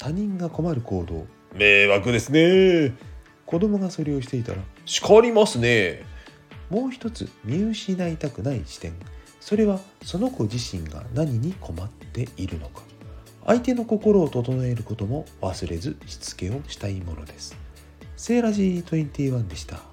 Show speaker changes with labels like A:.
A: 他人が困る行動。迷惑ですね。子供がそれをしていたら叱りますね。もう一つ見失いたくない視点。それはその子自身が何に困っているのか。相手の心を整えることも忘れずしつけをしたいものです。セーラジー21でした。